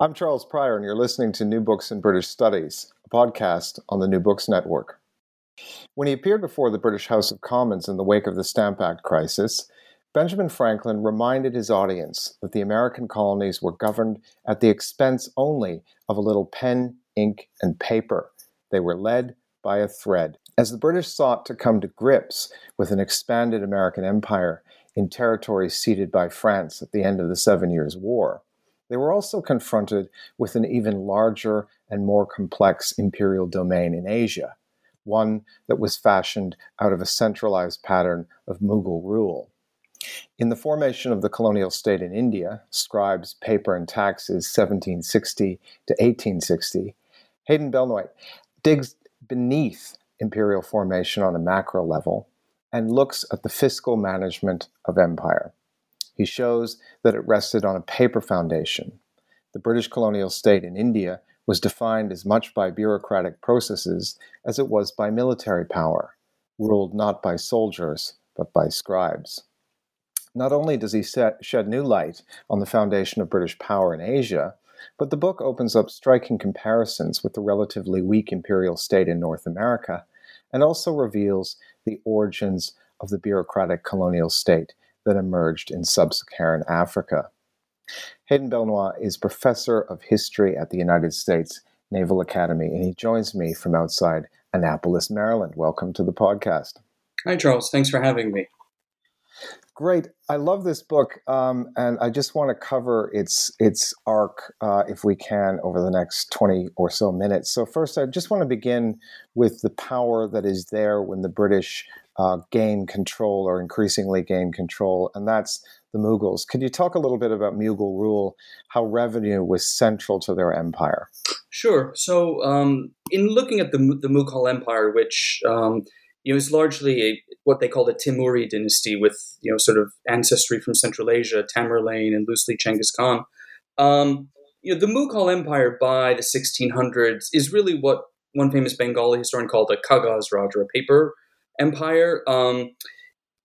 I'm Charles Prior, and you're listening to New Books in British Studies, a podcast on the New Books Network. When he appeared before the British House of Commons in the wake of the Stamp Act crisis, Benjamin Franklin reminded his audience that the American colonies were governed at the expense only of a little pen, ink, and paper. They were led by a thread. As the British sought to come to grips with an expanded American empire in territories ceded by France at the end of the Seven Years' War, they were also confronted with an even larger and more complex imperial domain in Asia, one that was fashioned out of a centralized pattern of Mughal rule. In the formation of the colonial state in India, Scribes, Paper and Taxes 1760 to 1860, Hayden Bellenoit digs beneath imperial formation on a macro level and looks at the fiscal management of empire. He shows that it rested on a paper foundation. The British colonial state in India was defined as much by bureaucratic processes as it was by military power, ruled not by soldiers, but by scribes. Not only does he set, shed new light on the foundation of British power in Asia, but the book opens up striking comparisons with the relatively weak imperial state in North America and also reveals the origins of the bureaucratic colonial state that emerged in sub Saharan Africa. Hayden Bellenoit is professor of history at the United States Naval Academy, and he joins me from outside Annapolis, Maryland. Welcome to the podcast. Hi, Charles. Thanks for having me. Great. I love this book, um, and I just want to cover its its arc, uh, if we can, over the next twenty or so minutes. So, first, I just want to begin with the power that is there when the British uh, gain control or increasingly gain control, and that's the Mughals. Could you talk a little bit about Mughal rule, how revenue was central to their empire? Sure. So, um, in looking at the, the Mughal Empire, which um, know is largely a, what they call the Timuri dynasty, with you know sort of ancestry from Central Asia, Tamerlane, and loosely Genghis Khan. Um, you know, the Mughal Empire by the 1600s is really what one famous Bengali historian called a Kagaz Raj, a paper empire. Um,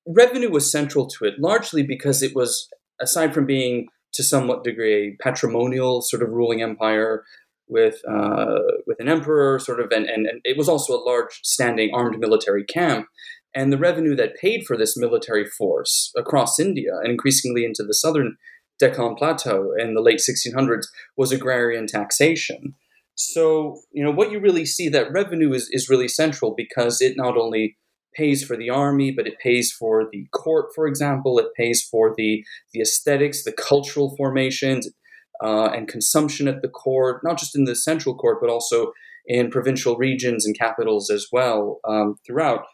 revenue was central to it, largely because it was, aside from being to somewhat degree a patrimonial sort of ruling empire with uh, with an emperor, sort of, and, and, and it was also a large standing armed military camp. And the revenue that paid for this military force across India and increasingly into the southern Deccan Plateau in the late 1600s was agrarian taxation. So, you know, what you really see that revenue is, is really central because it not only pays for the army, but it pays for the court, for example. It pays for the the aesthetics, the cultural formations, uh, and consumption at the court, not just in the central court, but also in provincial regions and capitals as well um, throughout.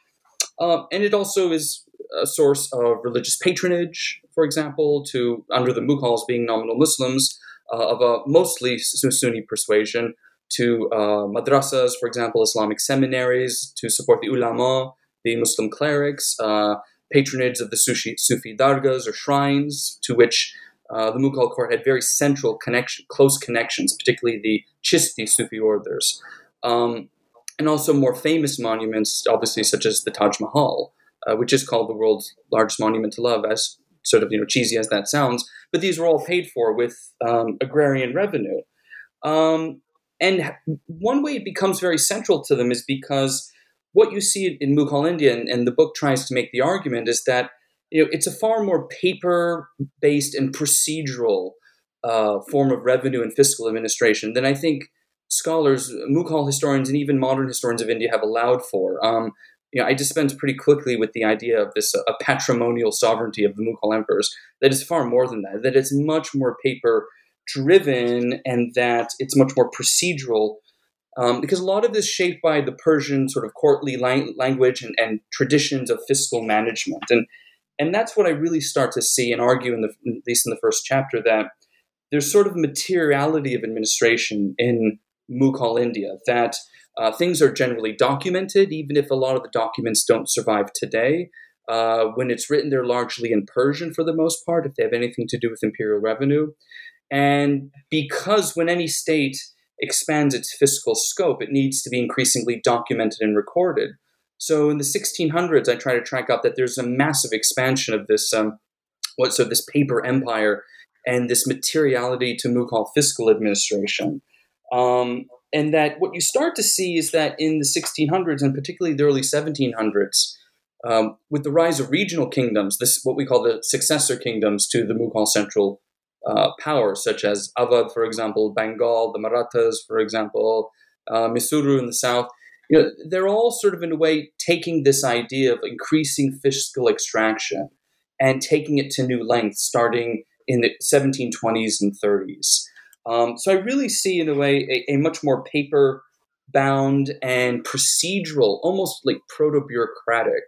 Uh, and it also is a source of religious patronage, for example, to under the Mughals being nominal Muslims uh, of a mostly Sunni persuasion, to uh, madrasas, for example, Islamic seminaries, to support the ulama, the Muslim clerics, uh, patronage of the Sufi, Sufi dargahs or shrines, to which uh, the Mughal court had very central connection, close connections, particularly the Chishti Sufi orders, um, and also more famous monuments, obviously such as the Taj Mahal, uh, which is called the world's largest monument to love, as sort of you know cheesy as that sounds. But these were all paid for with um, agrarian revenue, um, and one way it becomes very central to them is because what you see in Mughal India, and, and the book tries to make the argument, is that you know it's a far more paper-based and procedural uh, form of revenue and fiscal administration than I think scholars, Mughal historians, and even modern historians of India have allowed for. Um, you know, I dispense pretty quickly with the idea of this uh, a patrimonial sovereignty of the Mughal emperors. That is far more than that. That it's much more paper driven, and that it's much more procedural um, because a lot of this is shaped by the Persian sort of courtly lang- language and, and, traditions of fiscal management, and and that's what I really start to see and argue in the at least in the first chapter that there's sort of materiality of administration in Mughal India that uh, things are generally documented, even if a lot of the documents don't survive today. Uh, when it's written, they're largely in Persian for the most part, if they have anything to do with imperial revenue. And because when any state expands its fiscal scope, it needs to be increasingly documented and recorded. So in the 1600s, I try to track out that there's a massive expansion of this, um, what so this paper empire and this materiality to Mughal fiscal administration. Um, and that what you start to see is that in the 1600s and particularly the early 1700s, um, with the rise of regional kingdoms, this what we call the successor kingdoms to the Mughal central uh, such as Awadh, for example, Bengal, the Marathas, for example, uh, Mysuru in the south. You know, they're all sort of in a way taking this idea of increasing fiscal extraction and taking it to new lengths, starting in the 1720s and 30s. Um, so I really see, in a way, a, a much more paper bound and procedural, almost like proto bureaucratic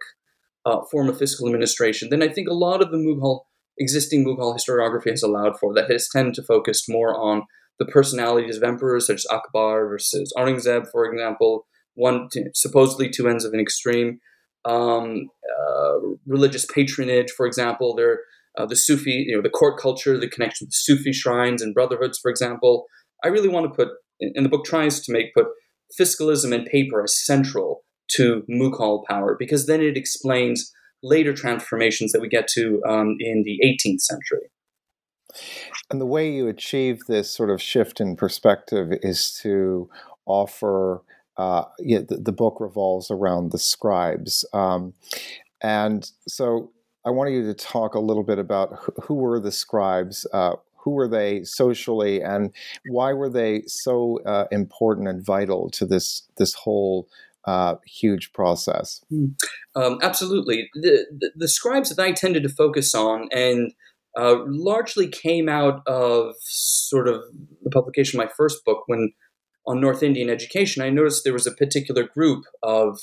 uh, form of fiscal administration than I think a lot of the Mughal existing Mughal historiography has allowed for. That has tended to focus more on the personalities of emperors, such as Akbar versus Aurangzeb, for example, one supposedly two ends of an extreme. Um, uh, religious patronage, for example, there uh, the Sufi, you know, the court culture, the connection with Sufi shrines and brotherhoods, for example. I really want to put, and the book tries to make put fiscalism and paper as central to Mughal power because then it explains later transformations that we get to um, in the 18th century. And the way you achieve this sort of shift in perspective is to offer. Uh, yeah, the, the, book revolves around the scribes, um, and so I wanted you to talk a little bit about who, who were the scribes, uh, who were they socially, and why were they so uh, important and vital to this this whole uh, huge process. Hmm. Um, absolutely. The, the, the, scribes that I tended to focus on and uh, largely came out of sort of the publication of my first book when on North Indian education, I noticed there was a particular group of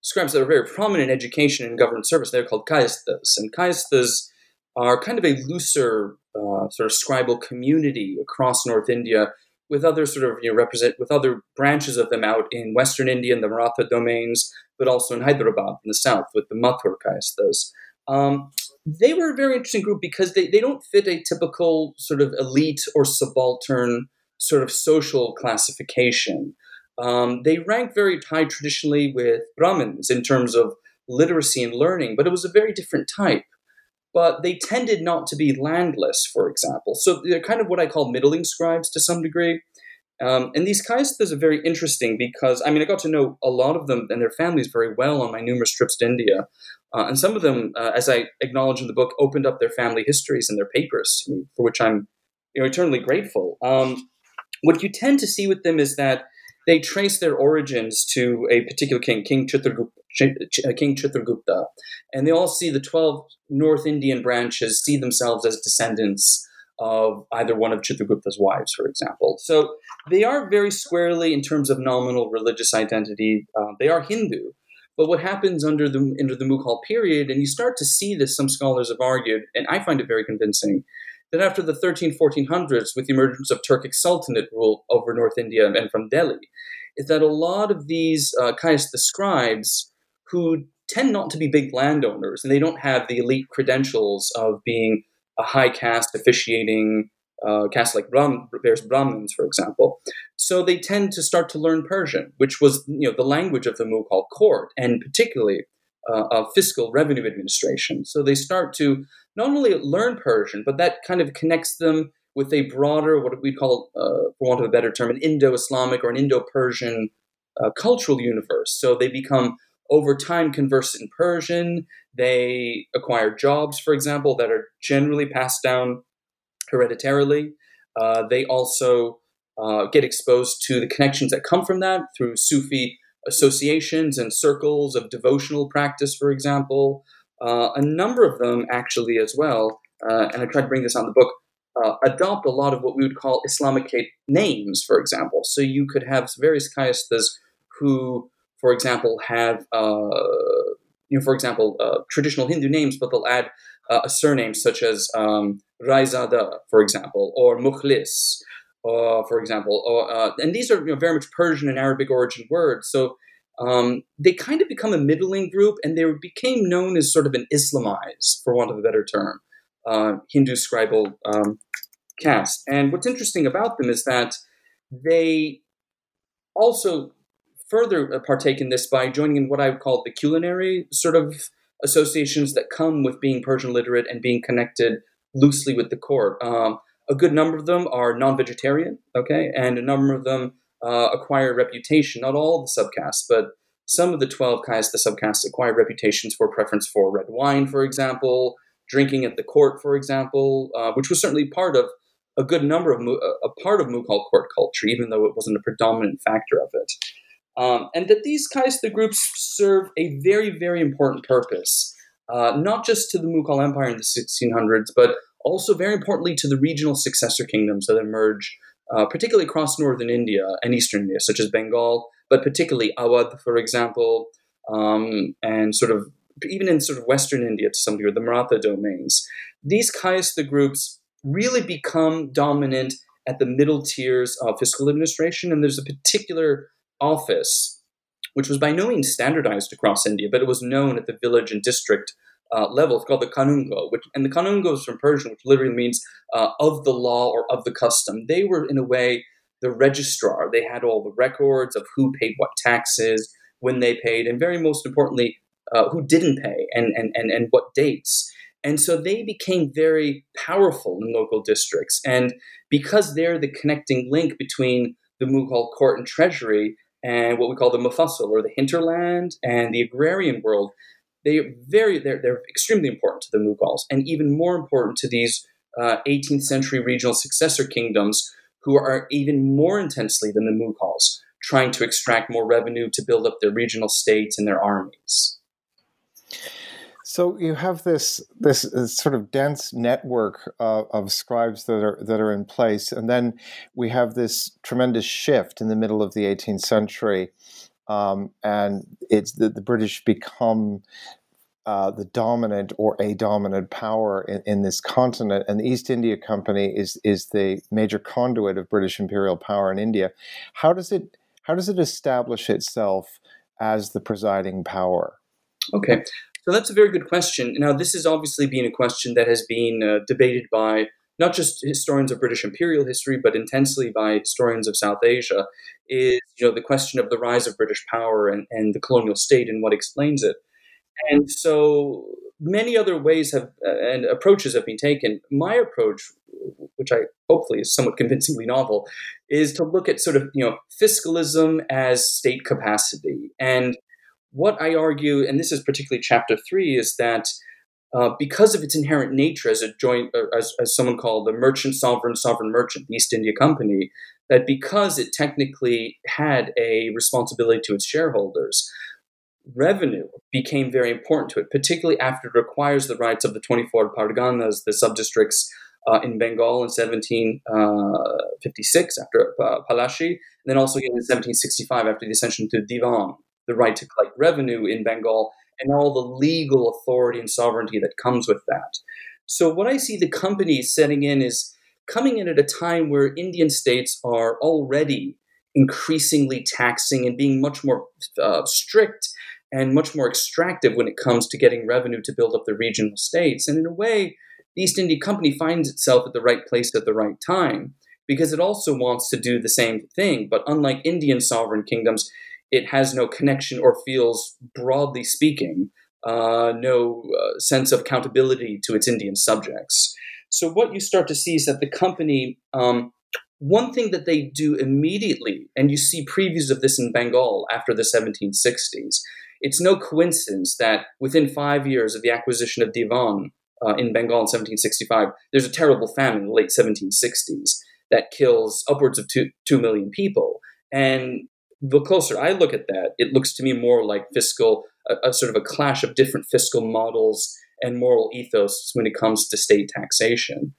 scribes that are very prominent in education and government service. They're called kayasthas. And kayasthas are kind of a looser uh, sort of scribal community across North India with other sort of you know represent with other branches of them out in Western India and the Maratha domains, but also in Hyderabad in the south with the Mathur Kayasthas. Um, they were a very interesting group because they, they don't fit a typical sort of elite or subaltern sort of social classification. Um, they rank very high traditionally with Brahmins in terms of literacy and learning, but it was a very different type but they tended not to be landless, for example. So they're kind of what I call middling scribes to some degree. Um, and these kayasthas are very interesting because, I mean, I got to know a lot of them and their families very well on my numerous trips to India. Uh, and some of them, uh, as I acknowledge in the book, opened up their family histories and their papers for which I'm you know, eternally grateful. Um, what you tend to see with them is that they trace their origins to a particular king, King Chitragupta, uh, King Chitragupta, and they all see the 12 North Indian branches see themselves as descendants of either one of Chitragupta's wives, for example. So they are very squarely, in terms of nominal religious identity, uh, they are Hindu. But what happens under the under the Mughal period, and you start to see this, some scholars have argued, and I find it very convincing, that after the 13, 1400s, with the emergence of Turkic Sultanate rule over North India and from Delhi, is that a lot of these uh, Kayastha scribes who tend not to be big landowners and they don't have the elite credentials of being a high caste officiating uh, caste like Brahm, Brahmins, for example. So they tend to start to learn Persian, which was you know the language of the Mughal court, and particularly uh, of fiscal revenue administration. So they start to not only learn Persian, but that kind of connects them with a broader, what we call, uh, for want of a better term, an Indo-Islamic or an Indo-Persian uh, cultural universe. So they become over time conversant in Persian. They acquire jobs, for example, that are generally passed down hereditarily. Uh, they also uh, get exposed to the connections that come from that through Sufi associations and circles of devotional practice, for example. Uh, a number of them, actually, as well, uh, and I tried to bring this on the book, uh, adopt a lot of what we would call Islamic names, for example. So you could have various kayasthas who for example, have uh, you know, for example, uh, traditional Hindu names, but they'll add uh, a surname such as um, Raizada, for example, or Mukhlis, uh, for example. Uh, and these are you know, very much Persian and Arabic origin words. So um, they kind of become a middling group and they became known as sort of an Islamized, for want of a better term, uh, Hindu scribal um, caste. And what's interesting about them is that they also further partake in this by joining in what I would call the culinary sort of associations that come with being Persian literate and being connected loosely with the court. Um, a good number of them are non-vegetarian, okay, and a number of them uh, acquire reputation. Not all the subcastes, but some of the twelve castes, the subcastes, acquire reputations for preference for red wine, for example, drinking at the court, for example, uh, which was certainly part of a good number of a part of Mughal court culture, even though it wasn't a predominant factor of it. Um, and that these Kayastha groups serve a very, very important purpose, uh, not just to the Mughal Empire in the 1600s, but also very importantly to the regional successor kingdoms that emerge, uh, particularly across northern India and eastern India, such as Bengal, but particularly Awadh, for example, um, and sort of even in sort of western India to some degree, the Maratha domains. These Kayastha groups really become dominant at the middle tiers of fiscal administration, and there's a particular office, which was by no means standardized across India, but it was known at the village and district uh, level. It's called the Kanungo, which, and the Kanungo is from Persian, which literally means uh, of the law or of the custom. They were, in a way, the registrar. They had all the records of who paid what taxes, when they paid, and very most importantly, uh, who didn't pay and, and, and, and what dates. And so they became very powerful in local districts. And because they're the connecting link between the Mughal court and treasury, and what we call the mufassal or the hinterland and the agrarian world, they are very they're, they're extremely important to the Mughals and even more important to these uh, 18th century regional successor kingdoms who are even more intensely than the Mughals trying to extract more revenue to build up their regional states and their armies. So you have this this, this sort of dense network uh, of scribes that are that are in place, and then we have this tremendous shift in the middle of the 18th century, um, and it's the, the British become uh, the dominant or a dominant power in, in, this continent, and the East India Company is is the major conduit of British imperial power in India. How does it how does it establish itself as the presiding power? Okay, so that's a very good question. Now, this has obviously been a question that has been uh, debated by not just historians of British imperial history, but intensely by historians of South Asia. Is you know the question of the rise of British power and, and the colonial state and what explains it. And so many other ways have uh, and approaches have been taken. My approach, which I hopefully is somewhat convincingly novel, is to look at sort of you know fiscalism as state capacity and what I argue, and this is particularly chapter three, is that uh, because of its inherent nature as a joint, as, as someone called the merchant sovereign sovereign merchant, the East India Company, that because it technically had a responsibility to its shareholders, revenue became very important to it, particularly after it requires the rights of the 24 parganas, the subdistricts uh, in Bengal in 1756 uh, after uh, Palashi, and then also again in 1765 after the ascension to Divan the right to collect revenue in Bengal, and all the legal authority and sovereignty that comes with that. So, what I see the company setting in is coming in at a time where Indian states are already increasingly taxing and being much more uh, strict and much more extractive when it comes to getting revenue to build up the regional states. And in a way, the East India Company finds itself at the right place at the right time because it also wants to do the same thing. But unlike Indian sovereign kingdoms, it has no connection or feels, broadly speaking, uh, no uh, sense of accountability to its Indian subjects. So, what you start to see is that the company, um, one thing that they do immediately, and you see previews of this in Bengal after the 1760s, it's no coincidence that within five years of the acquisition of Divan uh, in Bengal in 1765, there's a terrible famine in the late 1760s that kills upwards of two, 2 million people. And the closer I look at that, it looks to me more like fiscal, a, a, sort of a clash of different fiscal models and moral ethos when it comes to state taxation.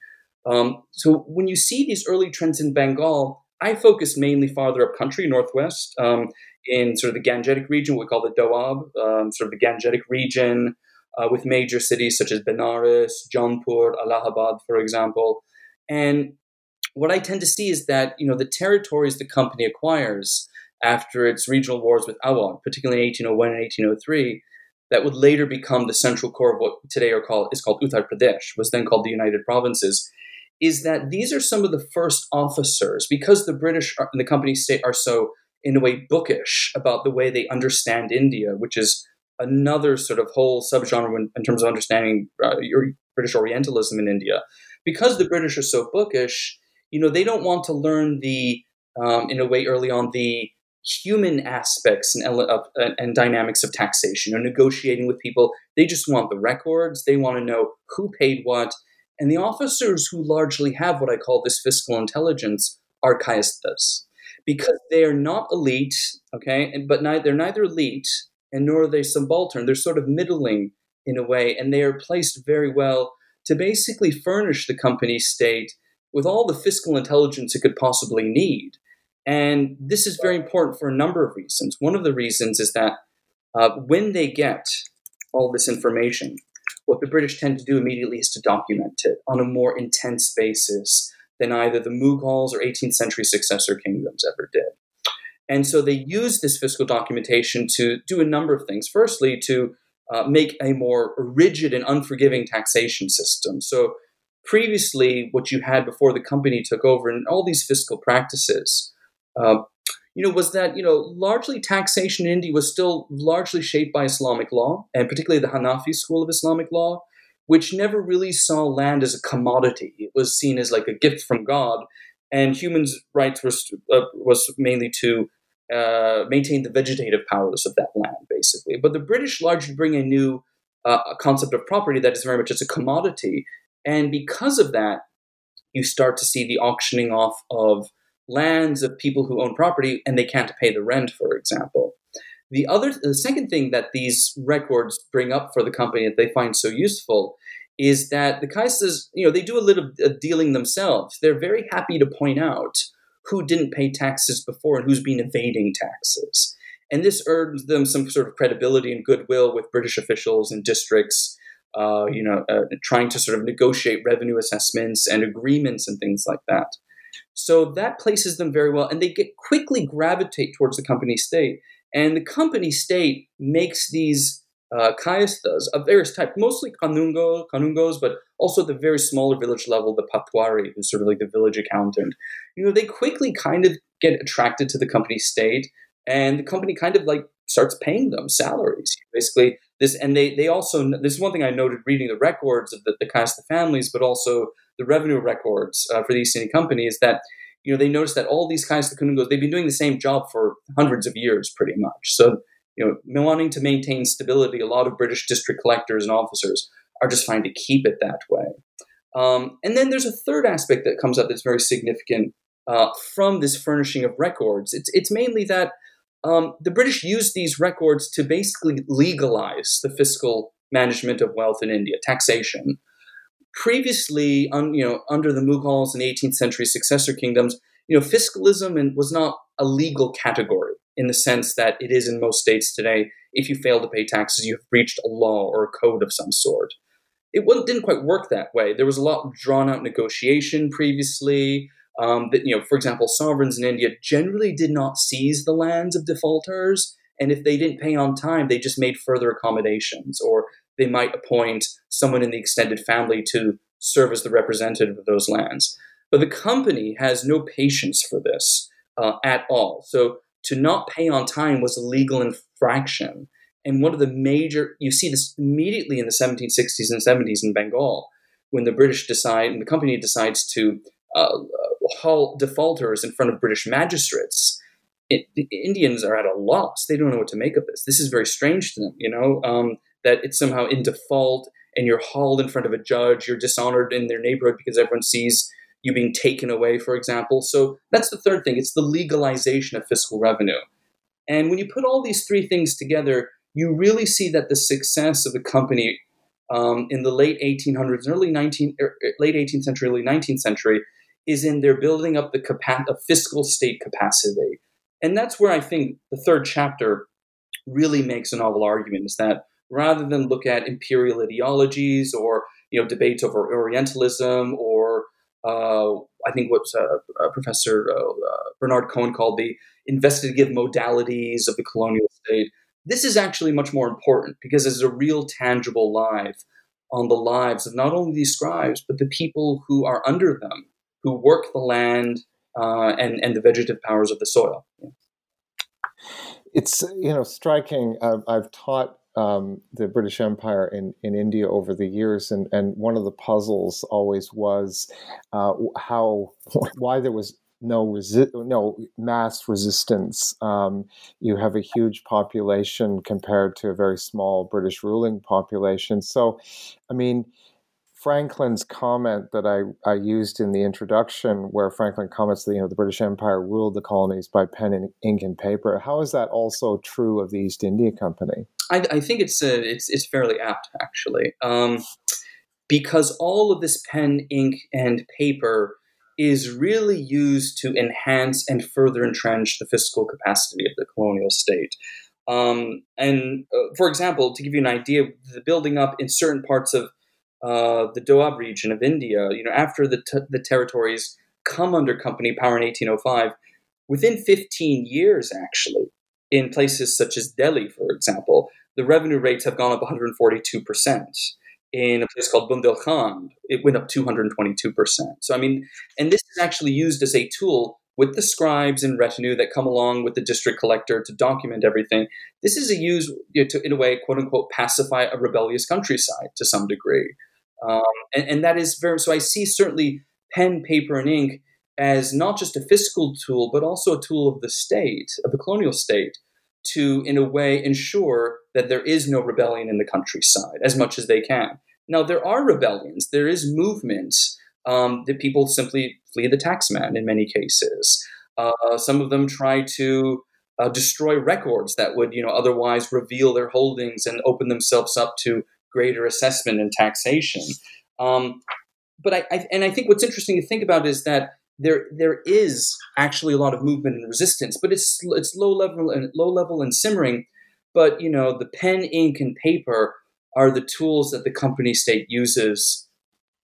Um, so when you see these early trends in Bengal, I focus mainly farther up country, northwest, um, in sort of the Gangetic region, we call the Doab, um, sort of the Gangetic region, uh, with major cities such as Benares, Jaunpur, Allahabad, for example. And what I tend to see is that you know the territories the company acquires after its regional wars with Awadh, particularly in 1801 and 1803, that would later become the central core of what today are called is called Uttar Pradesh, was then called the United Provinces, is that these are some of the first officers because the British and the company state are so in a way bookish about the way they understand India, which is another sort of whole subgenre in, in terms of understanding uh, British Orientalism in India. Because the British are so bookish, you know, they don't want to learn the, um, in a way, early on, the human aspects and, and dynamics of taxation or negotiating with people. They just want the records. They want to know who paid what. And the officers who largely have what I call this fiscal intelligence are kayasthas because they are not elite, okay, but they're neither elite and nor are they subaltern. They're sort of middling in a way, and they are placed very well to basically furnish the company state with all the fiscal intelligence it could possibly need. And this is very important for a number of reasons. One of the reasons is that uh, when they get all this information, what the British tend to do immediately is to document it on a more intense basis than either the Mughals or 18th century successor kingdoms ever did. And so they use this fiscal documentation to do a number of things. Firstly, to uh, make a more rigid and unforgiving taxation system. So previously, what you had before the company took over and all these fiscal practices, uh, you know, was that you know largely taxation in India was still largely shaped by Islamic law, and particularly the Hanafi school of Islamic law, which never really saw land as a commodity. It was seen as like a gift from God, and humans' rights was uh, was mainly to uh, maintain the vegetative powers of that land, basically. But the British largely bring a new uh, concept of property that is very much as a commodity, and because of that, you start to see the auctioning off of lands of people who own property and they can't pay the rent, for example. The other, the second thing that these records bring up for the company that they find so useful is that the Kaisers, you know, they do a little dealing themselves. They're very happy to point out who didn't pay taxes before and who's been evading taxes. And this earns them some sort of credibility and goodwill with British officials and districts, uh, you know, uh, trying to sort of negotiate revenue assessments and agreements and things like that. So that places them very well, and they get quickly gravitate towards the company state. And the company state makes these uh, kayasthas of various types, mostly kanungo, kanungos, but also the very smaller village level, the patwari, who's sort of like the village accountant. You know, they quickly kind of get attracted to the company state, and the company kind of like starts paying them salaries. Basically, this and they they also this is one thing I noted reading the records of the, the families, but also the revenue records uh, for the East Indian Company is that you know they noticed that all these kinds of Kanungos they've been doing the same job for hundreds of years, pretty much. So you know, wanting to maintain stability, a lot of British district collectors and officers are just trying to keep it that way. Um, and then there's a third aspect that comes up that's very significant uh, from this furnishing of records. It's, it's mainly that um, the British used these records to basically legalize the fiscal management of wealth in India, taxation. Previously, un, you know, under the Mughals and 18th century successor kingdoms, you know, fiscalism was not a legal category in the sense that it is in most states today. If you fail to pay taxes, you have breached a law or a code of some sort. It didn't quite work that way. There was a lot of drawn out negotiation previously. Um, that you know, for example, sovereigns in India generally did not seize the lands of defaulters, and if they didn't pay on time, they just made further accommodations, or they might appoint someone in the extended family to serve as the representative of those lands. But the company has no patience for this uh, at all. So to not pay on time was a legal infraction. And one of the major, you see this immediately in the 1760s and 70s in Bengal, when the British decide, and the company decides to uh, haul defaulters in front of British magistrates. It, the Indians are at a loss. They don't know what to make of this. This is very strange to them, you know, um, that it's somehow in default and you're hauled in front of a judge, you're dishonored in their neighborhood because everyone sees you being taken away, for example. So that's the third thing it's the legalization of fiscal revenue. And when you put all these three things together, you really see that the success of the company um, in the late 1800s, early 19, er, er, late 18th century, early 19th century, is in their building up the capa- fiscal state capacity. And that's where I think the third chapter really makes a novel argument is that rather than look at imperial ideologies or you know debates over Orientalism or uh, I think what uh, uh, Professor uh, uh, Bernard Cohn called the investigative modalities of the colonial state. This is actually much more important because it's a real tangible live on the lives of not only these scribes but the people who are under them, who work the land and and the vegetative powers of the soil. Yeah. It's you know striking. I've, I've taught um, the British Empire in, in India over the years, and, and one of the puzzles always was uh, how why there was no resi- no mass resistance. Um, you have a huge population compared to a very small British ruling population. So, I mean, Franklin's comment that I, I used in the introduction, where Franklin comments that you know the British Empire ruled the colonies by pen and ink and paper. How is that also true of the East India Company? I, I think it's uh, it's it's fairly apt actually, um, because all of this pen, ink, and paper is really used to enhance and further entrench the fiscal capacity of the colonial state. Um, and uh, for example, to give you an idea, the building up in certain parts of uh, the Doab region of India, you know, after the, t- the territories come under company power in 1805, within 15 years, actually, in places such as Delhi, for example, the revenue rates have gone up 142%. In a place called Bundelkhand, it went up 222%. So, I mean, and this is actually used as a tool with the scribes and retinue that come along with the district collector to document everything. This is a use you know, to, in a way, quote unquote, pacify a rebellious countryside to some degree. Um, and, and that is very, so I see certainly pen, paper, and ink as not just a fiscal tool, but also a tool of the state, of the colonial state, to, in a way, ensure that there is no rebellion in the countryside as much as they can. Now, there are rebellions, there is movement um, that people simply flee the taxman in many cases. Uh, some of them try to uh, destroy records that would, you know, otherwise reveal their holdings and open themselves up to greater assessment and taxation. Um, but I, I, and I think what's interesting to think about is that there there is actually a lot of movement and resistance, but it's it's low level and low level and simmering. But you know, the pen, ink, and paper are the tools that the company state uses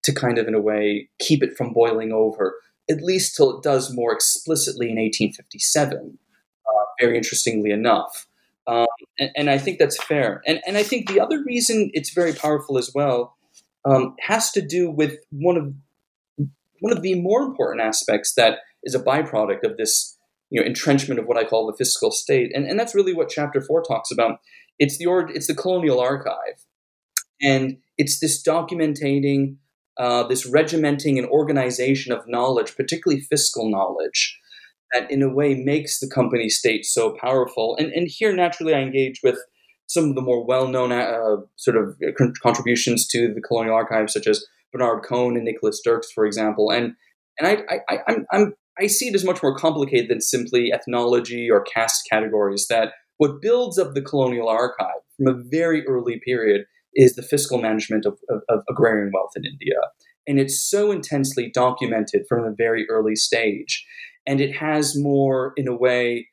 to kind of, in a way, keep it from boiling over, at least till it does more explicitly in 1857. Uh, very interestingly enough. Um, and, and, I think that's fair. And, and I think the other reason it's very powerful as well um, has to do with one of one of the more important aspects that is a byproduct of this you know entrenchment of what I call the fiscal state, and, and that's really what Chapter Four talks about. It's the it's the colonial archive, and it's this documenting, uh, this regimenting and organization of knowledge, particularly fiscal knowledge, that in a way makes the company state so powerful. And, and here, naturally, I engage with some of the more well-known uh, sort of contributions to the colonial archives, such as Bernard Cohn and Nicholas Dirks, for example. And and I, I, I'm, I'm, I see it as much more complicated than simply ethnology or caste categories. That what builds up the colonial archive from a very early period is the fiscal management of, of, of agrarian wealth in India. And it's so intensely documented from a very early stage and it has more, in a way,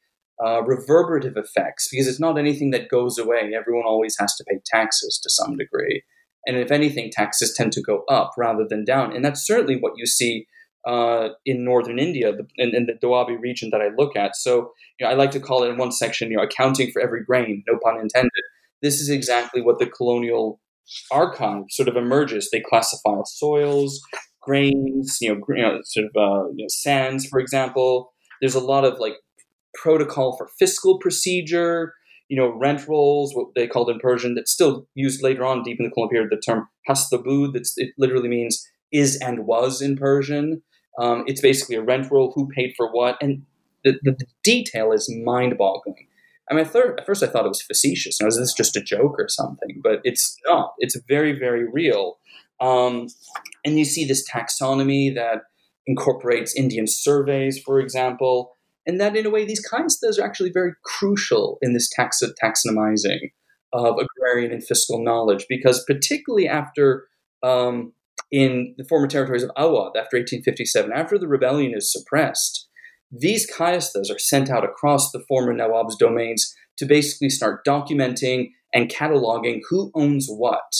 uh, reverberative effects because it's not anything that goes away. Everyone always has to pay taxes to some degree. And if anything, taxes tend to go up rather than down. And that's certainly what you see uh, in northern India, the, in, in, the Doabi region that I look at. So you know, I like to call it in one section, you know, accounting for every grain, no pun intended. This is exactly what the colonial archive sort of emerges. They classify soils, grains, you know, you know sort of uh, you know, sands, for example. There's a lot of like protocol for fiscal procedure, you know, rent rolls, what they called in Persian, that's still used later on, deep in the colonial period, the term hastabud, that's it literally means is and was in Persian. Um, it's basically a rent roll, who paid for what, and the, the, the detail is mind-boggling. I mean, at first I thought it was facetious. You know, is this just a joke or something? But it's not. It's very, very real. Um, and you see this taxonomy that incorporates Indian surveys, for example, and that in a way these kayasthas are actually very crucial in this tax- taxonomizing of agrarian and fiscal knowledge, because particularly after um, in the former territories of Awadh after 1857, after the rebellion is suppressed, these kayasthas are sent out across the former Nawab's domains to basically start documenting and cataloging who owns what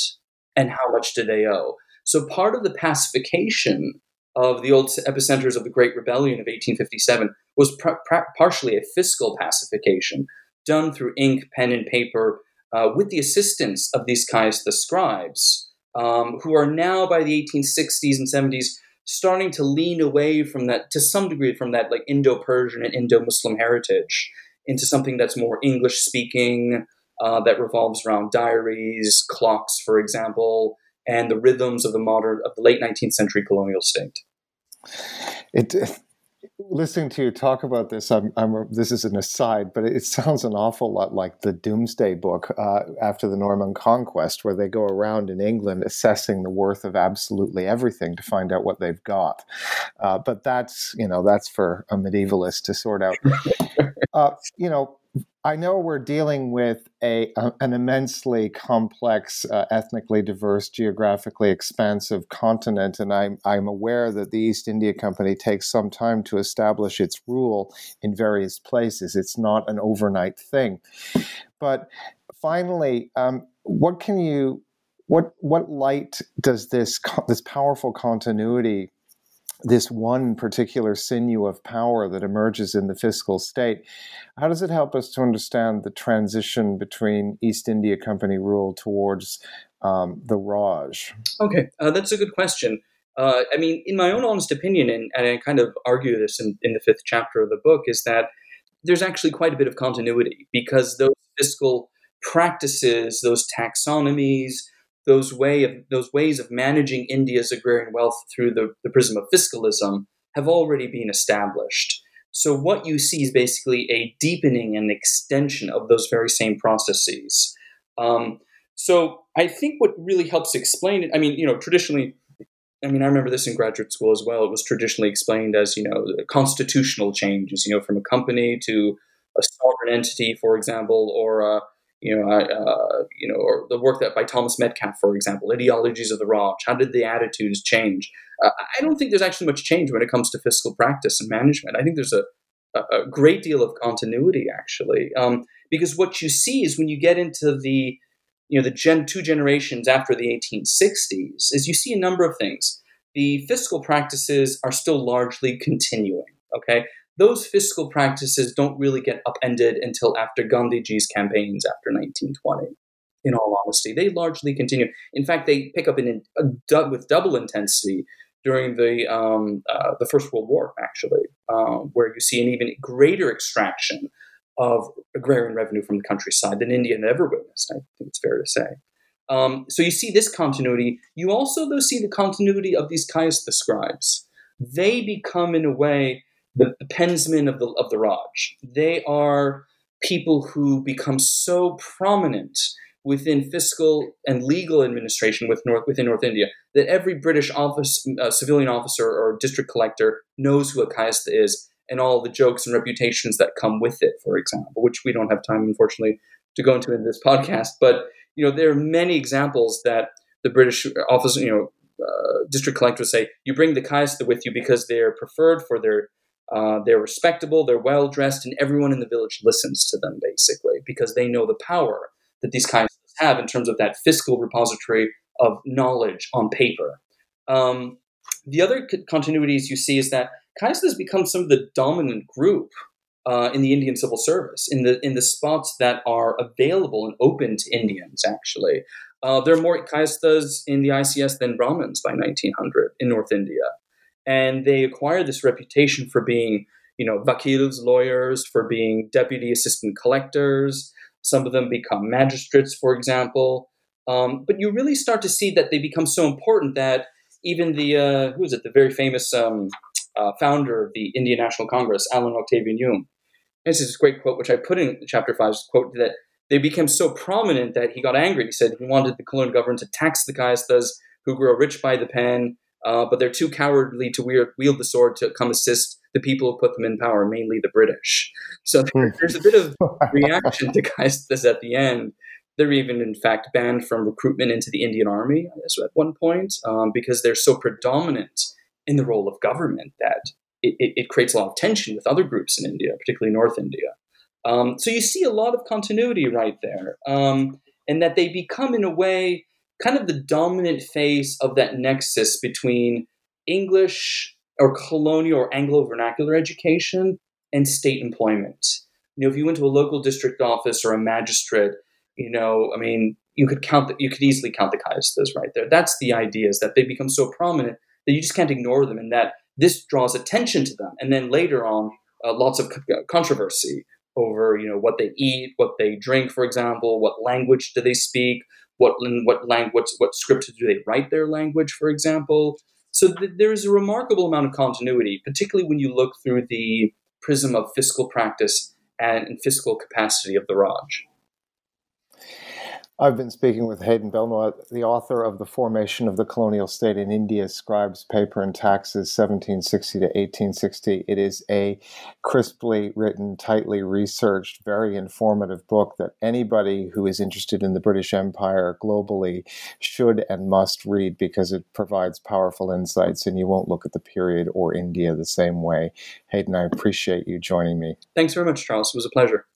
and how much do they owe. So part of the pacification of the old epicenters of the Great Rebellion of 1857 was pr- pr- partially a fiscal pacification done through ink, pen, and paper uh, with the assistance of these Kayastha scribes, um, who are now by the 1860s and 70s starting to lean away from that to some degree from that like Indo-Persian and Indo-Muslim heritage into something that's more English speaking, uh, that revolves around diaries, clocks, for example, and the rhythms of the modern of the late 19th century colonial state. It, listening to you talk about this, I'm, I'm, this is an aside, but it sounds an awful lot like the Domesday Book uh, after the Norman Conquest, where they go around in England assessing the worth of absolutely everything to find out what they've got. Uh, but that's you know that's for a medievalist to sort out. Uh, you know, I know we're dealing with a, a an immensely complex, uh, ethnically diverse, geographically expansive continent, and I'm I'm aware that the East India Company takes some time to establish its rule in various places. It's not an overnight thing, but finally, um, what can you what what light does this this powerful continuity this one particular sinew of power that emerges in the fiscal state. How does it help us to understand the transition between East India Company rule towards um, the Raj? Okay, uh, that's a good question. Uh, I mean, in my own honest opinion, and, and I kind of argue this in, in the fifth chapter of the book, is that there's actually quite a bit of continuity because those fiscal practices, those taxonomies, those way of those ways of managing India's agrarian wealth through the, the prism of fiscalism have already been established. So what you see is basically a deepening and extension of those very same processes. Um, so I think what really helps explain it, I mean, you know, traditionally, I mean, I remember this in graduate school as well. It was traditionally explained as, you know, constitutional changes, you know, from a company to a sovereign entity, for example, or a, you know, uh, you know, or the work that by Thomas Metcalf, for example, ideologies of the Raj. How did the attitudes change? Uh, I don't think there's actually much change when it comes to fiscal practice and management. I think there's a, a great deal of continuity actually, um, because what you see is when you get into the, you know, the gen two generations after the 1860s, is you see a number of things. The fiscal practices are still largely continuing. Okay, those fiscal practices don't really get upended until after Gandhiji's campaigns after 1920. In all honesty, they largely continue. In fact, they pick up in, a, with double intensity during the um, uh, the First World War, actually, um, where you see an even greater extraction of agrarian revenue from the countryside than India had ever witnessed. I think it's fair to say. Um, so you see this continuity. You also, though, see the continuity of these Kayastha scribes. They become, in a way, the, pensmen of the of the Raj. They are people who become so prominent within fiscal and legal administration with North, within North India that every British office, uh, civilian officer or district collector knows who a Kayastha is and all the jokes and reputations that come with it, for example, which we don't have time, unfortunately, to go into in this podcast. But you know, there are many examples that the British office, you know, uh, district collectors say you bring the Kayastha with you because they're preferred for their uh, they're respectable, they're well dressed, and everyone in the village listens to them basically because they know the power that these kinds have in terms of that fiscal repository of knowledge on paper. Um, the other continuities you see is that has become some of the dominant group uh, in the Indian civil service, in the in the spots that are available and open to Indians. Actually, uh, there are more Kayasthas in the ICS than Brahmins by 1900 in North India and they acquire this reputation for being, you know, vakils, lawyers, for being deputy assistant collectors. Some of them become magistrates, for example. Um, but you really start to see that they become so important that even the uh, who is it, the very famous um, uh, founder of the Indian National Congress, Allan Octavian Hume. This is a great quote, which I put in chapter five. Quote that they became so prominent that he got angry. He said he wanted the colonial government to tax the Kayasthas who grow rich by the pen uh, but they're too cowardly to wield, wield the sword to come assist the people who put them in power, mainly the British. So there, hmm. there's a bit of reaction to guys this at the end. They're even, in fact, banned from recruitment into the Indian Army at one point um, because they're so predominant in the role of government that it, it, it, creates a lot of tension with other groups in India, particularly North India. Um, so you see a lot of continuity right there. Um, and that they become, in a way, kind of the dominant face of that nexus between English or colonial or Anglo vernacular education and state employment. You know, if you went to a local district office or a magistrate, you know, I mean, you could count the, you could easily count the Kayasthas right there. That's the idea is that they become so prominent that you just can't ignore them, and that this draws attention to them. And then later on, uh, lots of controversy over you know what they eat, what they drink, for example, what language do they speak, what what language, what script do they write their language, for example. So th- there is a remarkable amount of continuity, particularly when you look through the prism of fiscal practice and, and fiscal capacity of the Raj. I've been speaking with Hayden Bellenoit, the author of The Formation of the Colonial State in India, Scribes, Paper, and Taxes, 1760 to 1860. It is a crisply written, tightly researched, very informative book that anybody who is interested in the British Empire globally should and must read because it provides powerful insights and you won't look at the period or India the same way. Hayden, I appreciate you joining me. Thanks very much, Charles. It was a pleasure.